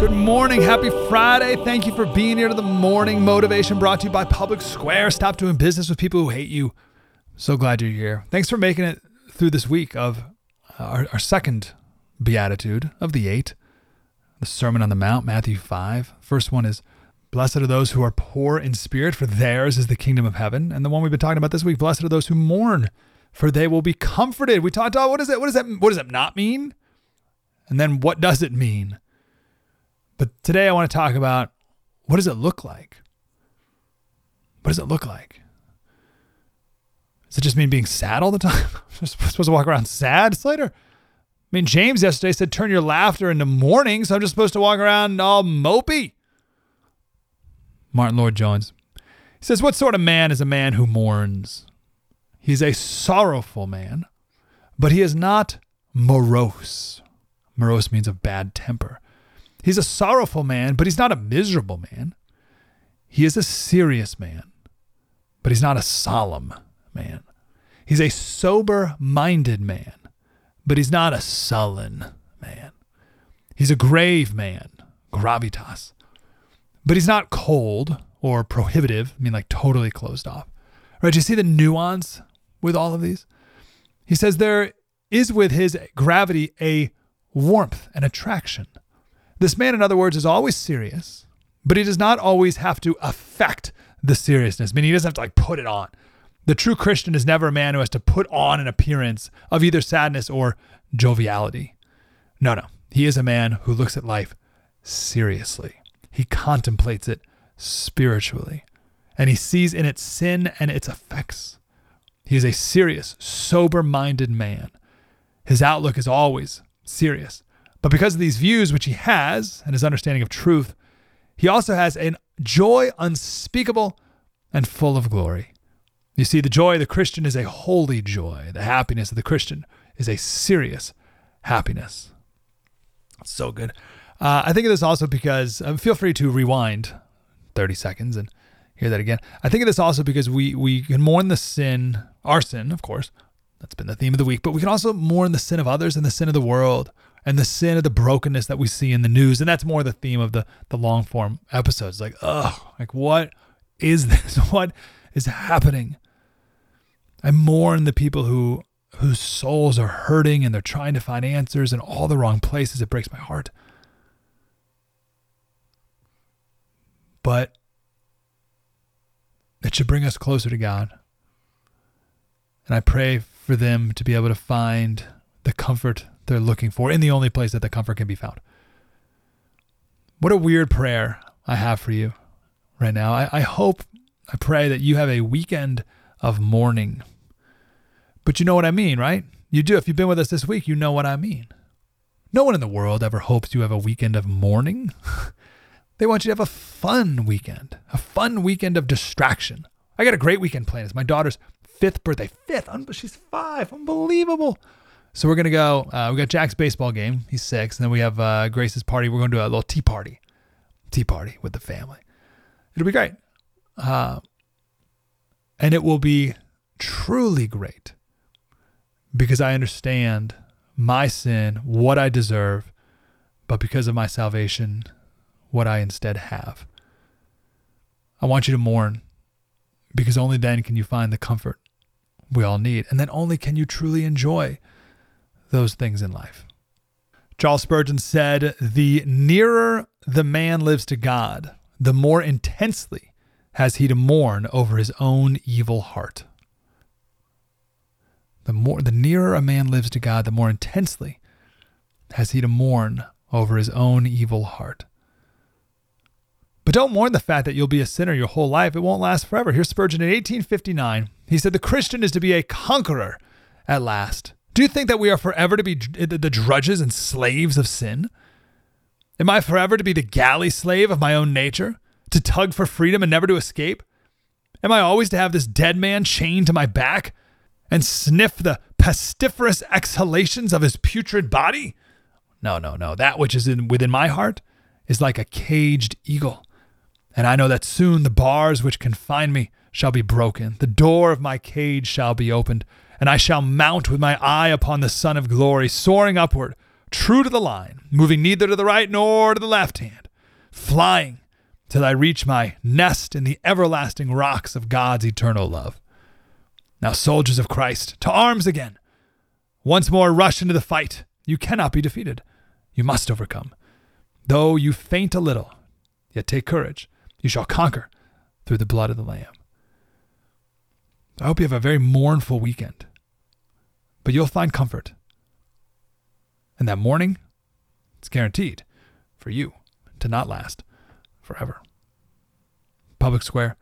Good morning. Happy Friday. Thank you for being here to the morning motivation brought to you by Public Square. Stop doing business with people who hate you. So glad you're here. Thanks for making it through this week of uh, our, our second beatitude of the eight, the Sermon on the Mount, Matthew 5. First one is Blessed are those who are poor in spirit, for theirs is the kingdom of heaven. And the one we've been talking about this week, blessed are those who mourn, for they will be comforted. We talked about what is it? What does that what does it not mean? And then what does it mean? But today I want to talk about what does it look like? What does it look like? Does it just mean being sad all the time? I'm supposed to walk around sad, Slater? I mean, James yesterday said, turn your laughter into mourning, so I'm just supposed to walk around all mopey. Martin Lloyd-Jones. He says, What sort of man is a man who mourns? He's a sorrowful man, but he is not morose. Morose means of bad temper. He's a sorrowful man, but he's not a miserable man. He is a serious man, but he's not a solemn man. He's a sober minded man, but he's not a sullen man. He's a grave man, gravitas, but he's not cold or prohibitive, I mean, like totally closed off. Right? Do you see the nuance with all of these? He says there is with his gravity a warmth and attraction. This man, in other words, is always serious, but he does not always have to affect the seriousness. I mean, he doesn't have to like put it on. The true Christian is never a man who has to put on an appearance of either sadness or joviality. No, no. He is a man who looks at life seriously. He contemplates it spiritually, and he sees in it sin and its effects. He is a serious, sober minded man. His outlook is always serious. But because of these views which he has and his understanding of truth, he also has a joy unspeakable and full of glory. You see, the joy of the Christian is a holy joy. The happiness of the Christian is a serious happiness. So good. Uh, I think of this also because uh, feel free to rewind 30 seconds and hear that again. I think of this also because we we can mourn the sin, our sin, of course. That's been the theme of the week, but we can also mourn the sin of others and the sin of the world and the sin of the brokenness that we see in the news. And that's more the theme of the the long form episodes. Like, oh, like what is this? What is happening? I mourn the people who whose souls are hurting and they're trying to find answers in all the wrong places. It breaks my heart. But it should bring us closer to God. And I pray for them to be able to find the comfort they're looking for in the only place that the comfort can be found. What a weird prayer I have for you right now. I, I hope, I pray that you have a weekend of mourning. But you know what I mean, right? You do. If you've been with us this week, you know what I mean. No one in the world ever hopes you have a weekend of mourning. they want you to have a fun weekend, a fun weekend of distraction. I got a great weekend planned. It's my daughter's fifth birthday. Fifth. She's five. Unbelievable. So we're gonna go. Uh, we got Jack's baseball game. He's six, and then we have uh, Grace's party. We're to do a little tea party, tea party with the family. It'll be great, uh, and it will be truly great because I understand my sin, what I deserve, but because of my salvation, what I instead have. I want you to mourn because only then can you find the comfort we all need, and then only can you truly enjoy those things in life. Charles Spurgeon said, The nearer the man lives to God, the more intensely has he to mourn over his own evil heart. The more the nearer a man lives to God, the more intensely has he to mourn over his own evil heart. But don't mourn the fact that you'll be a sinner your whole life. It won't last forever. Here's Spurgeon in 1859. He said, The Christian is to be a conqueror at last. Do you think that we are forever to be the drudges and slaves of sin? Am I forever to be the galley slave of my own nature, to tug for freedom and never to escape? Am I always to have this dead man chained to my back and sniff the pestiferous exhalations of his putrid body? No, no, no. That which is in, within my heart is like a caged eagle. And I know that soon the bars which confine me shall be broken, the door of my cage shall be opened, and I shall mount with my eye upon the Son of glory, soaring upward, true to the line, moving neither to the right nor to the left hand, flying till I reach my nest in the everlasting rocks of God's eternal love. Now, soldiers of Christ, to arms again. Once more rush into the fight. You cannot be defeated. You must overcome. Though you faint a little, yet take courage. You shall conquer through the blood of the Lamb. I hope you have a very mournful weekend but you'll find comfort. And that mourning, it's guaranteed for you to not last forever. Public Square,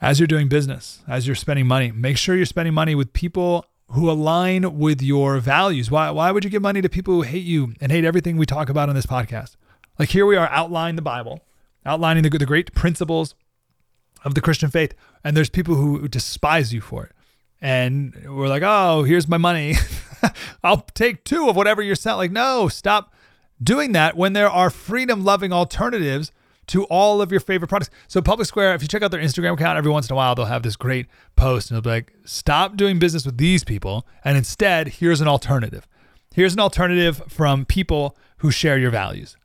as you're doing business, as you're spending money, make sure you're spending money with people who align with your values. Why, why would you give money to people who hate you and hate everything we talk about on this podcast? Like here we are outlining the Bible, outlining the, the great principles of the Christian faith, and there's people who despise you for it and we're like, oh, here's my money. I'll take two of whatever you're selling. Like, no, stop doing that when there are freedom loving alternatives to all of your favorite products. So, Public Square, if you check out their Instagram account every once in a while, they'll have this great post and they'll be like, stop doing business with these people. And instead, here's an alternative. Here's an alternative from people who share your values.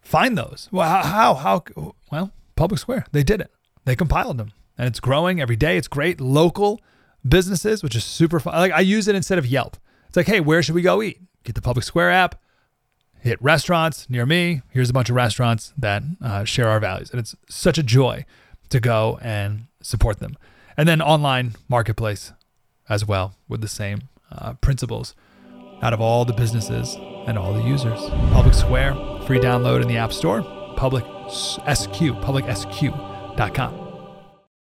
Find those. Well, how? How? how well, Public Square, they did it. They compiled them and it's growing every day. It's great. Local businesses, which is super fun. Like I use it instead of Yelp. It's like, hey, where should we go eat? Get the Public Square app, hit restaurants near me. Here's a bunch of restaurants that uh, share our values. And it's such a joy to go and support them. And then online marketplace as well with the same uh, principles out of all the businesses and all the users. Public Square, free download in the App Store, Public SQ, publicsq.com.